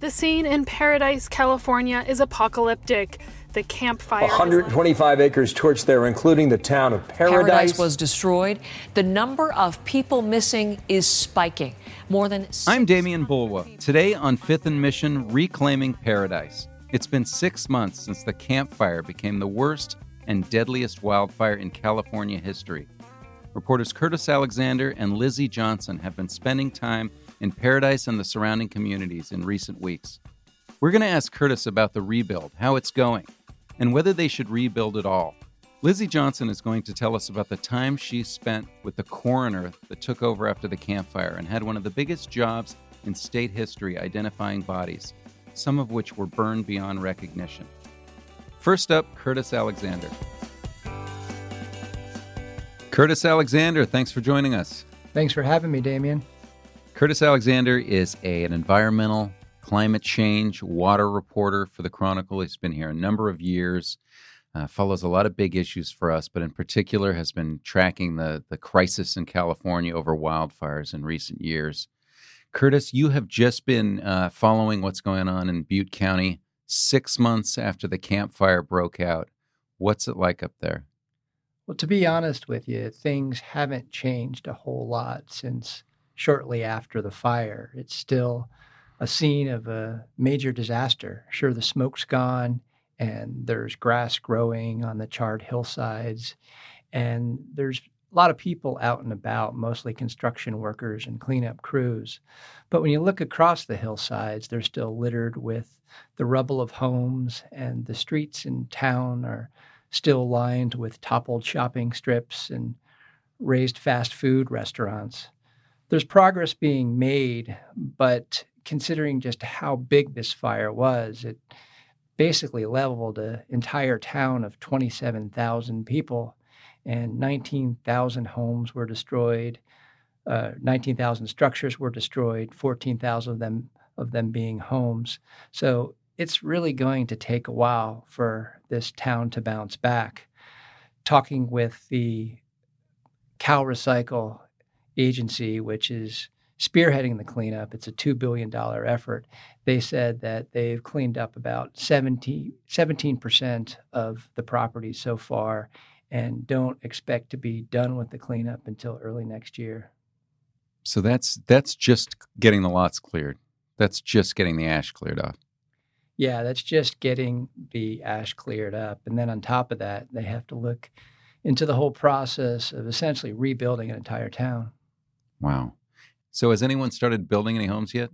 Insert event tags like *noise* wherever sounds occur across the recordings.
The scene in Paradise, California is apocalyptic. The campfire. 125 acres torched there, including the town of Paradise. Paradise was destroyed. The number of people missing is spiking. More than. I'm Demian Bulwa. Today on Fifth and Mission, Reclaiming Paradise. It's been six months since the Camp Fire became the worst and deadliest wildfire in California history. Reporters Curtis Alexander and Lizzie Johnson have been spending time in Paradise and the surrounding communities in recent weeks. We're going to ask Curtis about the rebuild, how it's going, and whether they should rebuild at all. Lizzie Johnson is going to tell us about the time she spent with the coroner that took over after the campfire and had one of the biggest jobs in state history identifying bodies, some of which were burned beyond recognition. First up, Curtis Alexander. Curtis Alexander, thanks for joining us. Thanks for having me, Demian. Curtis Alexander is a, an environmental, climate change, water reporter for the Chronicle. He's been here a number of years, uh, follows a lot of big issues for us, but in particular has been tracking the, the crisis in California over wildfires in recent years. Curtis, you have just been uh, following what's going on in Butte County six months after the Camp Fire broke out. What's it like up there? Well, to be honest with you, things haven't changed a whole lot since shortly after the fire. It's still a scene of a major disaster. Sure, the smoke's gone and there's grass growing on the charred hillsides, and there's a lot of people out and about, mostly construction workers and cleanup crews. But when you look across the hillsides, they're still littered with the rubble of homes, and the streets in town are still lined with toppled shopping strips and razed fast food restaurants there's progress being made, but considering just how big this fire was, it basically leveled an entire town of 27,000 people, and 19,000 homes were destroyed. Uh, 19,000 structures were destroyed, 14,000 of them of them being homes. So it's really going to take a while for this town to bounce back. Talking with the Cal Recycle agency, which is spearheading the cleanup. It's a $2 billion effort. They said that they've cleaned up about 17, 17% of the property so far and don't expect to be done with the cleanup until early next year. So that's that's just getting the lots cleared. That's just getting the ash cleared off. Yeah, that's just getting the ash cleared up. And then on top of that, they have to look into the whole process of essentially rebuilding an entire town. Wow. So has anyone started building any homes yet?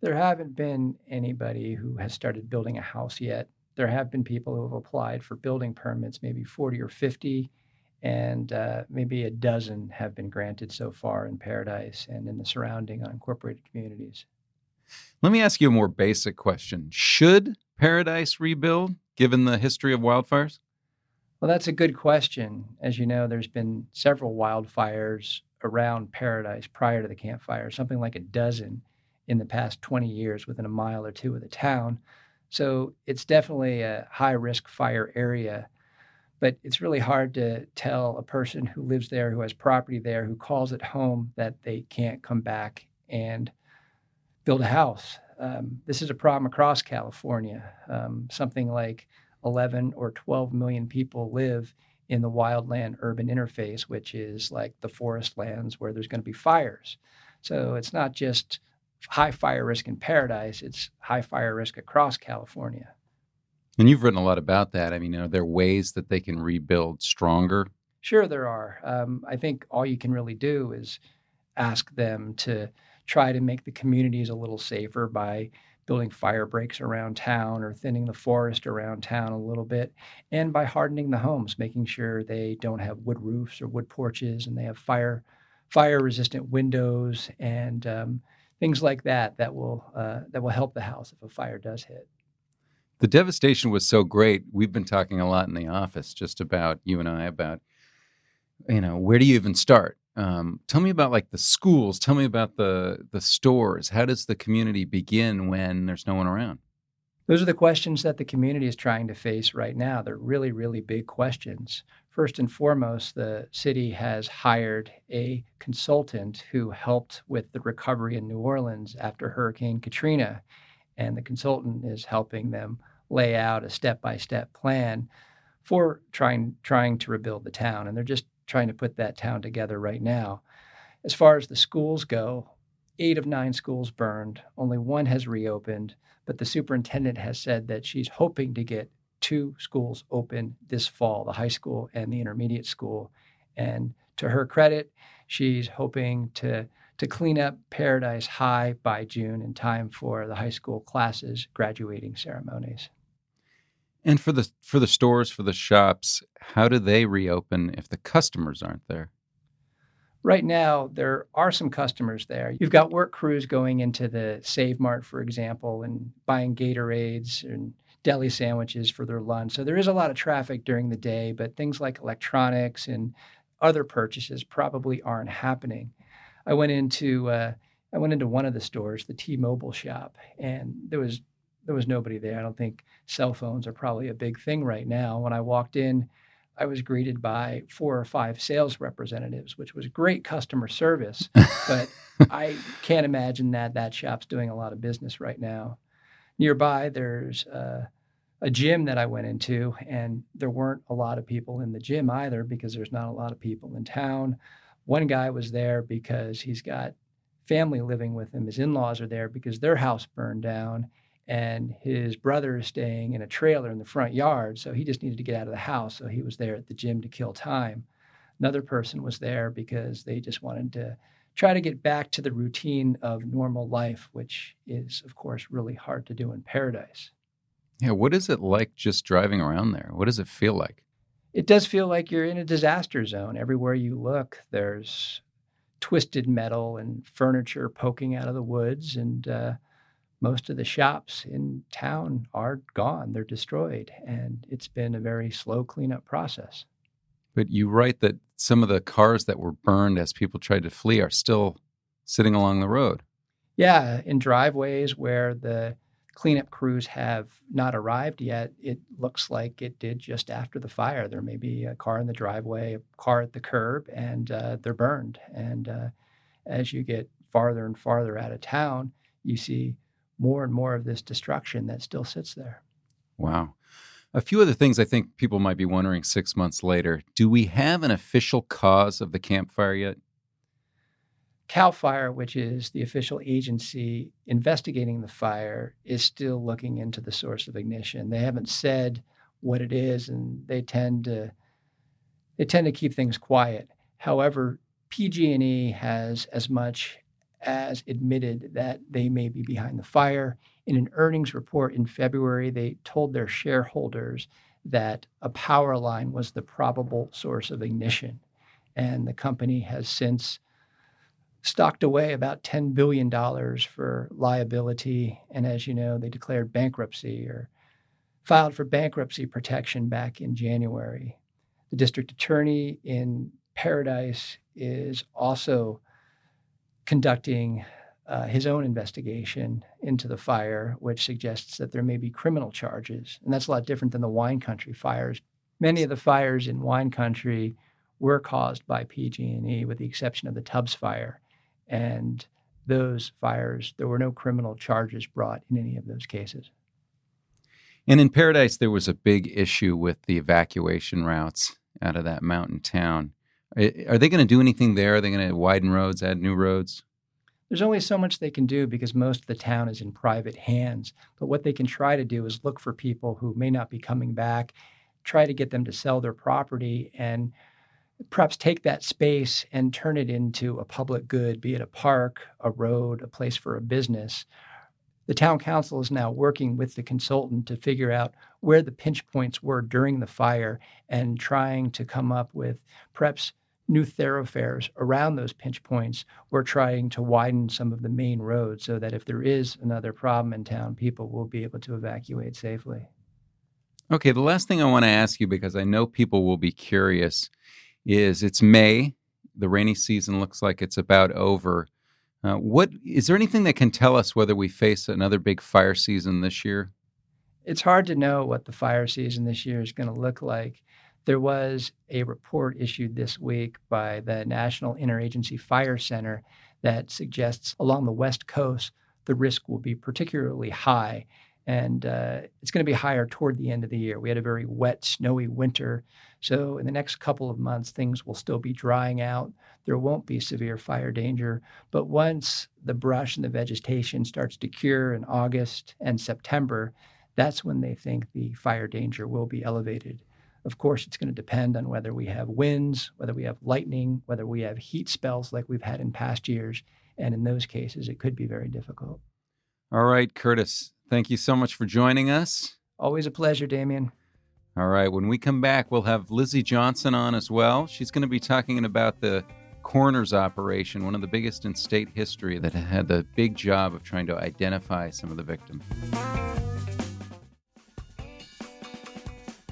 There haven't been anybody who has started building a house yet. There have been people who have applied for building permits, maybe 40 or 50, and uh, maybe a dozen have been granted so far in Paradise and in the surrounding unincorporated communities. Let me ask you a more basic question. Should Paradise rebuild given the history of wildfires? Well, that's a good question. As you know, there's been several wildfires around Paradise prior to the campfire, something like a dozen in the past 20 years within a mile or two of the town. So it's definitely a high risk fire area. But it's really hard to tell a person who lives there, who has property there, who calls it home, that they can't come back and build a house. Um, this is a problem across California. Um, something like 11 or 12 million people live in the wildland urban interface, which is like the forest lands where there's going to be fires. So it's not just high fire risk in paradise, it's high fire risk across California. And you've written a lot about that. I mean, are there ways that they can rebuild stronger? Sure, there are. Um, I think all you can really do is ask them to try to make the communities a little safer by building fire breaks around town or thinning the forest around town a little bit, and by hardening the homes, making sure they don't have wood roofs or wood porches and they have fire fire resistant windows and um, things like that that will uh, that will help the house if a fire does hit. The devastation was so great. We've been talking a lot in the office just about you and I about you know where do you even start um, tell me about like the schools. Tell me about the the stores. How does the community begin when there's no one around? Those are the questions that the community is trying to face right now. They're really, really big questions. First and foremost, the city has hired a consultant who helped with the recovery in New Orleans after Hurricane Katrina. And the consultant is helping them lay out a step by step plan for trying trying to rebuild the town. And they're just trying to put that town together right now. As far as the schools go, eight of nine schools burned. Only one has reopened, but the superintendent has said that she's hoping to get two schools open this fall the high school and the intermediate school. And to her credit, she's hoping to, to clean up Paradise High by June in time for the high school classes graduating ceremonies. And for the for the stores, for the shops, how do they reopen if the customers aren't there? Right now, there are some customers there. You've got work crews going into the Save Mart, for example, and buying Gatorades and deli sandwiches for their lunch. So there is a lot of traffic during the day, but things like electronics and other purchases probably aren't happening. I went into uh, I went into one of the stores, the T-Mobile shop, and there was there was nobody there. I don't think cell phones are probably a big thing right now. When I walked in, I was greeted by four or five sales representatives, which was great customer service. but *laughs* I can't imagine that that shop's doing a lot of business right now. Nearby, there's uh, a gym that I went into, and there weren't a lot of people in the gym either because there's not a lot of people in town. One guy was there because he's got family living with him. His in laws are there because their house burned down and his brother is staying in a trailer in the front yard. So he just needed to get out of the house. So he was there at the gym to kill time. Another person was there because they just wanted to try to get back to the routine of normal life, which is, of course, really hard to do in paradise. Yeah. What is it like just driving around there? What does it feel like? It does feel like you're in a disaster zone. Everywhere you look, there's twisted metal and furniture poking out of the woods. And, uh, most of the shops in town are gone, they're destroyed. And it's been a very slow cleanup process. But you write that some of the cars that were burned as people tried to flee are still sitting along the road. Yeah, in driveways where the cleanup crews have not arrived yet, it looks like it did just after the fire. There may be a car in the driveway, a car at the curb, and uh, they're burned. And uh, as you get farther and farther out of town, you see more and more of this destruction that still sits there. Wow. A few other things I think people might be wondering six months later. Do we have an official cause of the campfire yet? CAL FIRE, which is the official agency investigating the fire, is still looking into the source of ignition. They haven't said what it is, and they tend to they tend to keep things quiet. However, PG&E has as much as admitted that they may be behind the fire. In an earnings report in February, they told their shareholders that a power line was the probable source of ignition. And the company has since stocked away about $10 billion for liability. And as you know, they declared bankruptcy or filed for bankruptcy protection back in January. The district attorney in Paradise is also conducting uh, his own investigation into the fire, which suggests that there may be criminal charges. And that's a lot different than the wine country fires. Many of the fires in wine country were caused by PG&E, with the exception of the Tubbs fire. And those fires, there were no criminal charges brought in any of those cases. And in Paradise, there was a big issue with the evacuation routes out of that mountain town. Are they going to do anything there? Are they going to widen roads, add new roads? There's only so much they can do because most of the town is in private hands. But what they can try to do is look for people who may not be coming back, try to get them to sell their property, and perhaps take that space and turn it into a public good, be it a park, a road, a place for a business. The town council is now working with the consultant to figure out where the pinch points were during the fire and trying to come up with perhaps new thoroughfares around those pinch points. We're trying to widen some of the main roads so that if there is another problem in town, people will be able to evacuate safely. Okay, the last thing I want to ask you, because I know people will be curious, is it's May. The rainy season looks like it's about over. Uh, what is there anything that can tell us whether we face another big fire season this year? It's hard to know what the fire season this year is going to look like. There was a report issued this week by the National Interagency Fire Center that suggests along the West Coast, the risk will be particularly high. And uh, it's going to be higher toward the end of the year. We had a very wet, snowy winter. So, in the next couple of months, things will still be drying out. There won't be severe fire danger. But once the brush and the vegetation starts to cure in August and September, that's when they think the fire danger will be elevated. Of course, it's going to depend on whether we have winds, whether we have lightning, whether we have heat spells like we've had in past years. And in those cases, it could be very difficult. All right, Curtis, thank you so much for joining us. Always a pleasure, Demian. All right, when we come back, we'll have Lizzie Johnson on as well. She's going to be talking about the coroner's operation, one of the biggest in state history that had the big job of trying to identify some of the victims.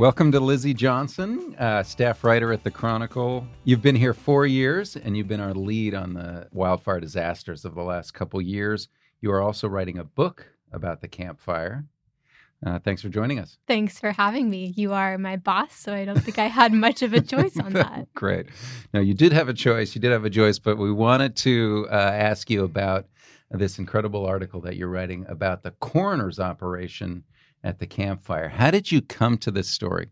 Welcome to Lizzie Johnson, uh, staff writer at the Chronicle. You've been here four years, and you've been our lead on the wildfire disasters of the last couple years. You are also writing a book about the Camp Fire. Uh, thanks for joining us. Thanks for having me. You are my boss, so I don't think I had much of a choice on *laughs* that. Great. Now, you did have a choice. You did have a choice, but we wanted to uh, ask you about this incredible article that you're writing about the coroner's operation at the campfire. How did you come to this story?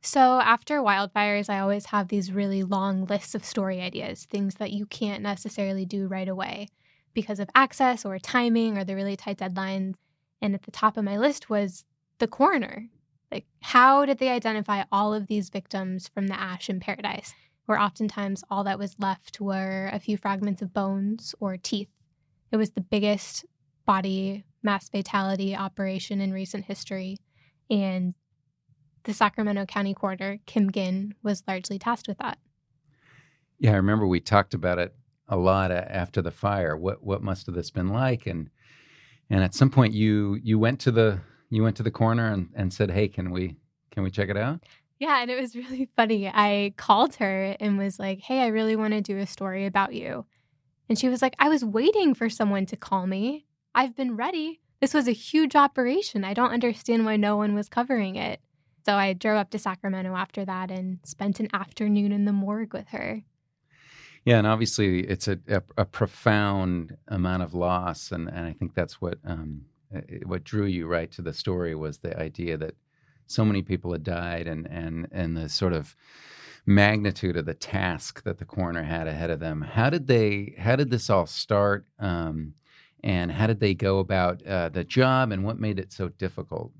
So, after wildfires, I always have these really long lists of story ideas, things that you can't necessarily do right away because of access or timing or the really tight deadlines. And at the top of my list was the coroner. Like, how did they identify all of these victims from the ash in paradise, where oftentimes all that was left were a few fragments of bones or teeth? It was the biggest body mass fatality operation in recent history. And the Sacramento County Coroner, Kim Gin, was largely tasked with that. Yeah, I remember we talked about it a lot after the fire. What what must have this been like? And and at some point you you went to the you went to the coroner and, and said, Hey, can we can we check it out? Yeah, and it was *laughs* really funny. I called her and was like, Hey, I really want to do a story about you. And she was like, I was waiting for someone to call me. I've been ready. This was a huge operation. I don't understand why no one was covering it. So I drove up to Sacramento after that and spent an afternoon in the morgue with her. Yeah, and obviously it's a, a, a profound amount of loss, and, and I think that's what um, what drew you right to the story was the idea that so many people had died, and and and the sort of magnitude of the task that the coroner had ahead of them. How did they? How did this all start? Um, and how did they go about uh, the job and what made it so difficult?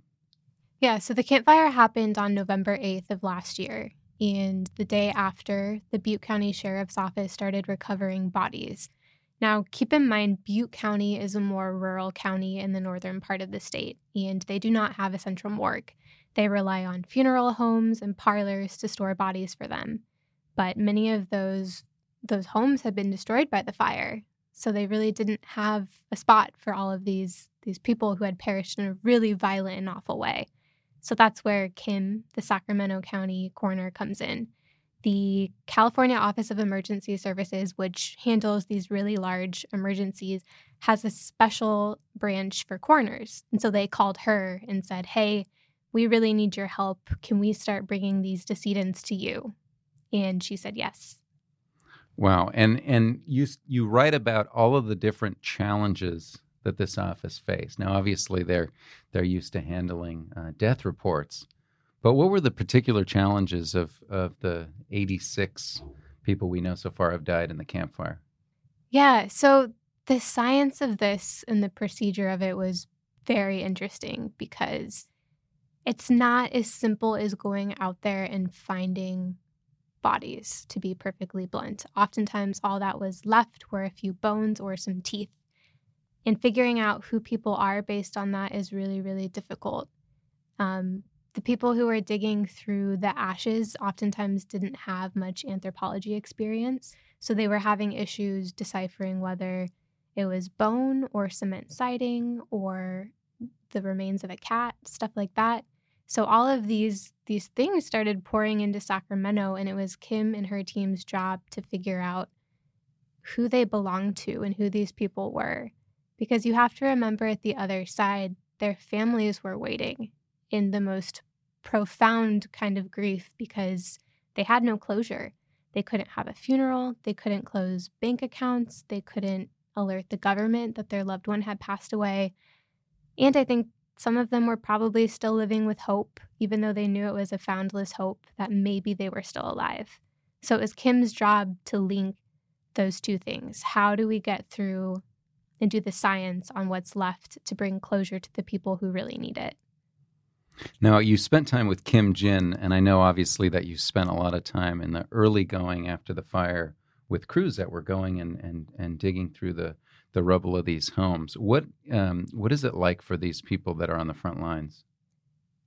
Yeah, so the campfire happened on November 8th of last year. And the day after, the Butte County Sheriff's Office started recovering bodies. Now, keep in mind, Butte County is a more rural county in the northern part of the state, and they do not have a central morgue. They rely on funeral homes and parlors to store bodies for them. But many of those those homes have been destroyed by the fire, so they really didn't have a spot for all of these these people who had perished in a really violent and awful way. So that's where Kim, the Sacramento County coroner, comes in. The California Office of Emergency Services, which handles these really large emergencies, has a special branch for coroners. And so they called her and said, Hey, we really need your help. Can we start bringing these decedents to you? And she said yes. Wow, and and you you write about all of the different challenges that this office faced. Now, obviously, they're they're used to handling uh, death reports, but what were the particular challenges of of the 86 people we know so far have died in the campfire? Yeah, so the science of this and the procedure of it was very interesting because it's not as simple as going out there and finding bodies, to be perfectly blunt. Oftentimes, all that was left were a few bones or some teeth. And figuring out who people are based on that is really, really difficult. Um, the people who were digging through the ashes oftentimes didn't have much anthropology experience. So they were having issues deciphering whether it was bone or cement siding or the remains of a cat, stuff like that. So all of these these things started pouring into Sacramento and it was Kim and her team's job to figure out who they belonged to and who these people were. Because you have to remember at the other side, their families were waiting in the most profound kind of grief because they had no closure. They couldn't have a funeral, they couldn't close bank accounts, they couldn't alert the government that their loved one had passed away. And I think some of them were probably still living with hope, even though they knew it was a foundless hope that maybe they were still alive. So it was Kim's job to link those two things. How do we get through and do the science on what's left to bring closure to the people who really need it? Now, you spent time with Kim Gin, and I know obviously that you spent a lot of time in the early going after the fire with crews that were going and, and, and digging through the, the rubble of these homes. What, um, what is it like for these people that are on the front lines?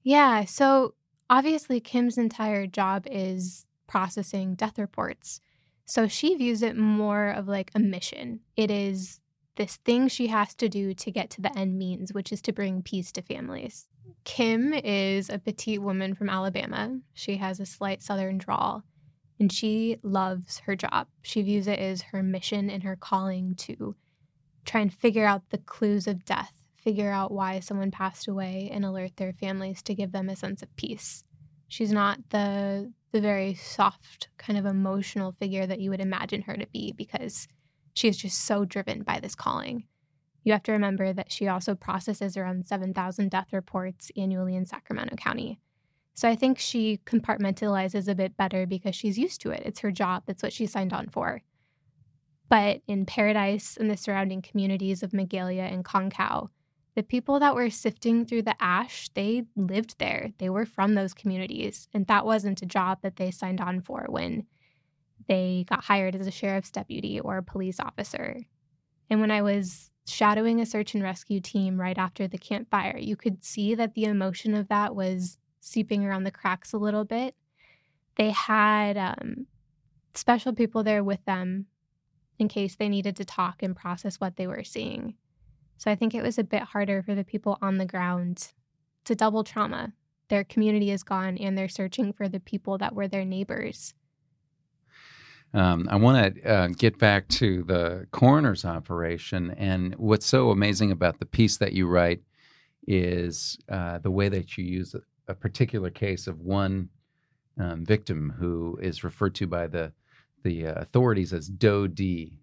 Yeah, so obviously, Kim's entire job is processing death reports. So she views it more of like a mission. It is this thing she has to do to get to the end means, which is to bring peace to families. Kim is a petite woman from Alabama. She has a slight southern drawl and she loves her job. She views it as her mission and her calling to try and figure out the clues of death, figure out why someone passed away and alert their families to give them a sense of peace. She's not the the very soft kind of emotional figure that you would imagine her to be because she is just so driven by this calling. You have to remember that she also processes around 7,000 death reports annually in Sacramento County. So I think she compartmentalizes a bit better because she's used to it. It's her job, that's what she signed on for. But in Paradise and the surrounding communities of Magalia and Concow, the people that were sifting through the ash, they lived there. They were from those communities. And that wasn't a job that they signed on for when they got hired as a sheriff's deputy or a police officer. And when I was shadowing a search and rescue team right after the campfire, you could see that the emotion of that was seeping around the cracks a little bit. They had um, special people there with them in case they needed to talk and process what they were seeing. So I think it was a bit harder for the people on the ground to double trauma. Their community is gone and they're searching for the people that were their neighbors. Um, I want to uh, get back to the coroner's operation. And what's so amazing about the piece that you write is uh, the way that you use a, particular case of one um, victim who is referred to by the, the uh, authorities as Doe D.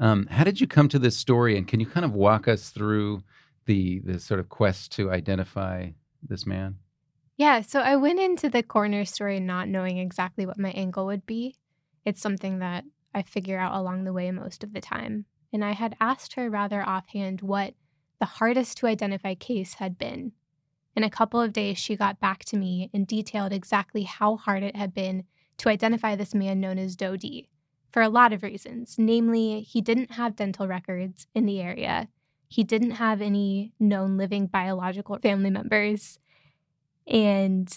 Um, how did you come to this story, and can you kind of walk us through the the sort of quest to identify this man? Yeah, so I went into the coroner story not knowing exactly what my angle would be. It's something that I figure out along the way most of the time. And I had asked her rather offhand what the hardest to identify case had been. In a couple of days, she got back to me and detailed exactly how hard it had been to identify this man known as Doe D for a lot of reasons. Namely, he didn't have dental records in the area, he didn't have any known living biological family members, and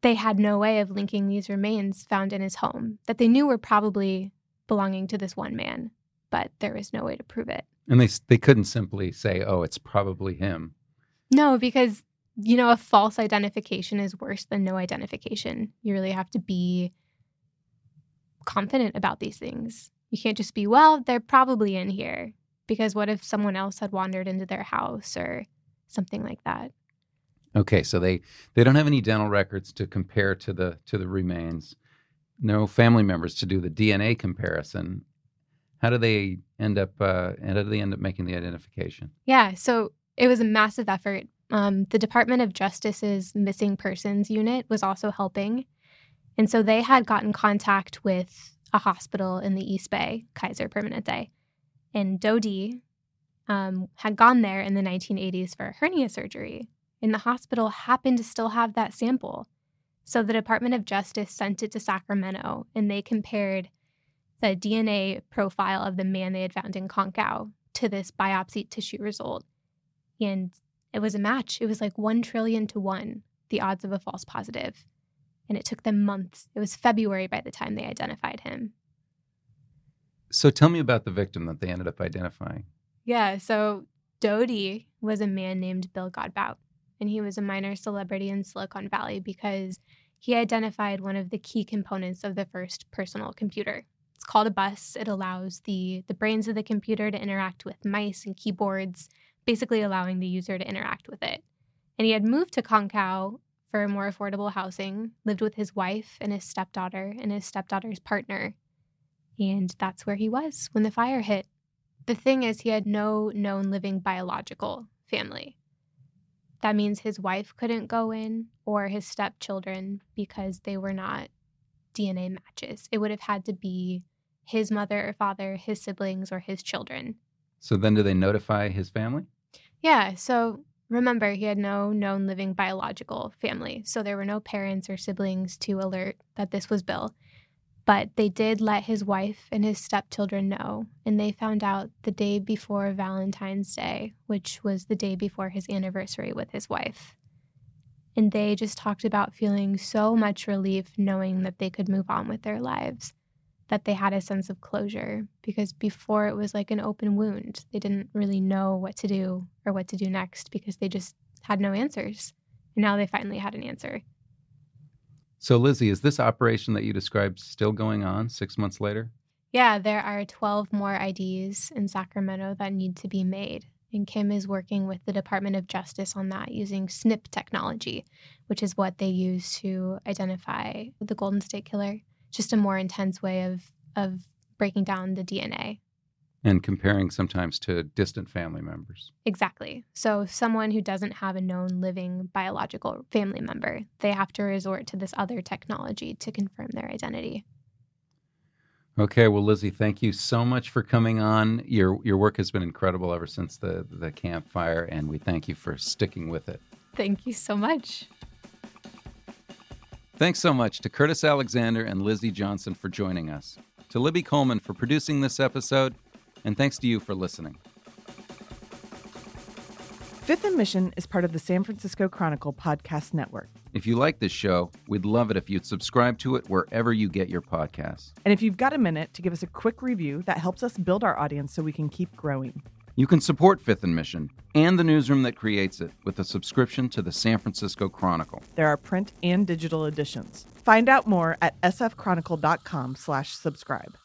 they had no way of linking these remains found in his home that they knew were probably belonging to this one man, but there was no way to prove it. And they they couldn't simply say, "Oh, it's probably him." No, because you know, a false identification is worse than no identification. You really have to be confident about these things. You can't just be, well, they're probably in here. Because what if someone else had wandered into their house or something like that? Okay, so they they don't have any dental records to compare to the to the remains. No family members to do the DNA comparison. How do they end up? Uh, how do they end up making the identification? Yeah, so it was a massive effort. Um, the Department of Justice's missing persons unit was also helping, and so they had gotten contact with a hospital in the East Bay, Kaiser Permanente. And Doe D um, had gone there in the 1980s for hernia surgery. And the hospital happened to still have that sample. So the Department of Justice sent it to Sacramento and they compared the DNA profile of the man they had found in Concow to this biopsy tissue result. And it was a match. It was like 1 trillion to 1, the odds of a false positive and it took them months. It was February by the time they identified him. So tell me about the victim that they ended up identifying. Yeah, so Doe D was a man named Bill Godbout, and he was a minor celebrity in Silicon Valley because he identified one of the key components of the first personal computer. It's called a bus. It allows the, the brains of the computer to interact with mice and keyboards, basically allowing the user to interact with it. And he had moved to Concow for more affordable housing, lived with his wife and his stepdaughter and his stepdaughter's partner. And that's where he was when the fire hit. the thing is, he had no known living biological family. That means his wife couldn't go in or his stepchildren because they were not DNA matches. It would have had to be his mother or father, his siblings, or his children. So then do they notify his family? Yeah. So remember, he had no known living biological family. So there were no parents or siblings to alert that this was Bill. But they did let his wife and his stepchildren know, and they found out the day before Valentine's Day, which was the day before his anniversary with his wife. And they just talked about feeling so much relief knowing that they could move on with their lives, that they had a sense of closure, because before it was like an open wound. They didn't really know what to do or what to do next because they just had no answers. And now they finally had an answer. So, Lizzie, is this operation that you described still going on six months later? Yeah, there are 12 more IDs in Sacramento that need to be made. And Kim is working with the Department of Justice on that using SNP technology, which is what they use to identify the Golden State Killer. Just a more intense way of, of breaking down the DNA. And comparing sometimes to distant family members. Exactly. So, someone who doesn't have a known living biological family member, they have to resort to this other technology to confirm their identity. Okay, well, Lizzie, thank you so much for coming on. Your your work has been incredible ever since the the campfire, and we thank you for sticking with it. Thank you so much. Thanks so much to Curtis Alexander and Lizzie Johnson for joining us, to Libby Coleman for producing this episode, and thanks to you for listening. Fifth and Mission is part of the San Francisco Chronicle podcast network. If you like this show, we'd love it if you'd subscribe to it wherever you get your podcasts. And if you've got a minute to give us a quick review, that helps us build our audience so we can keep growing. You can support Fifth and Mission and the newsroom that creates it with a subscription to the San Francisco Chronicle. There are print and digital editions. Find out more at sfchronicle.com/subscribe.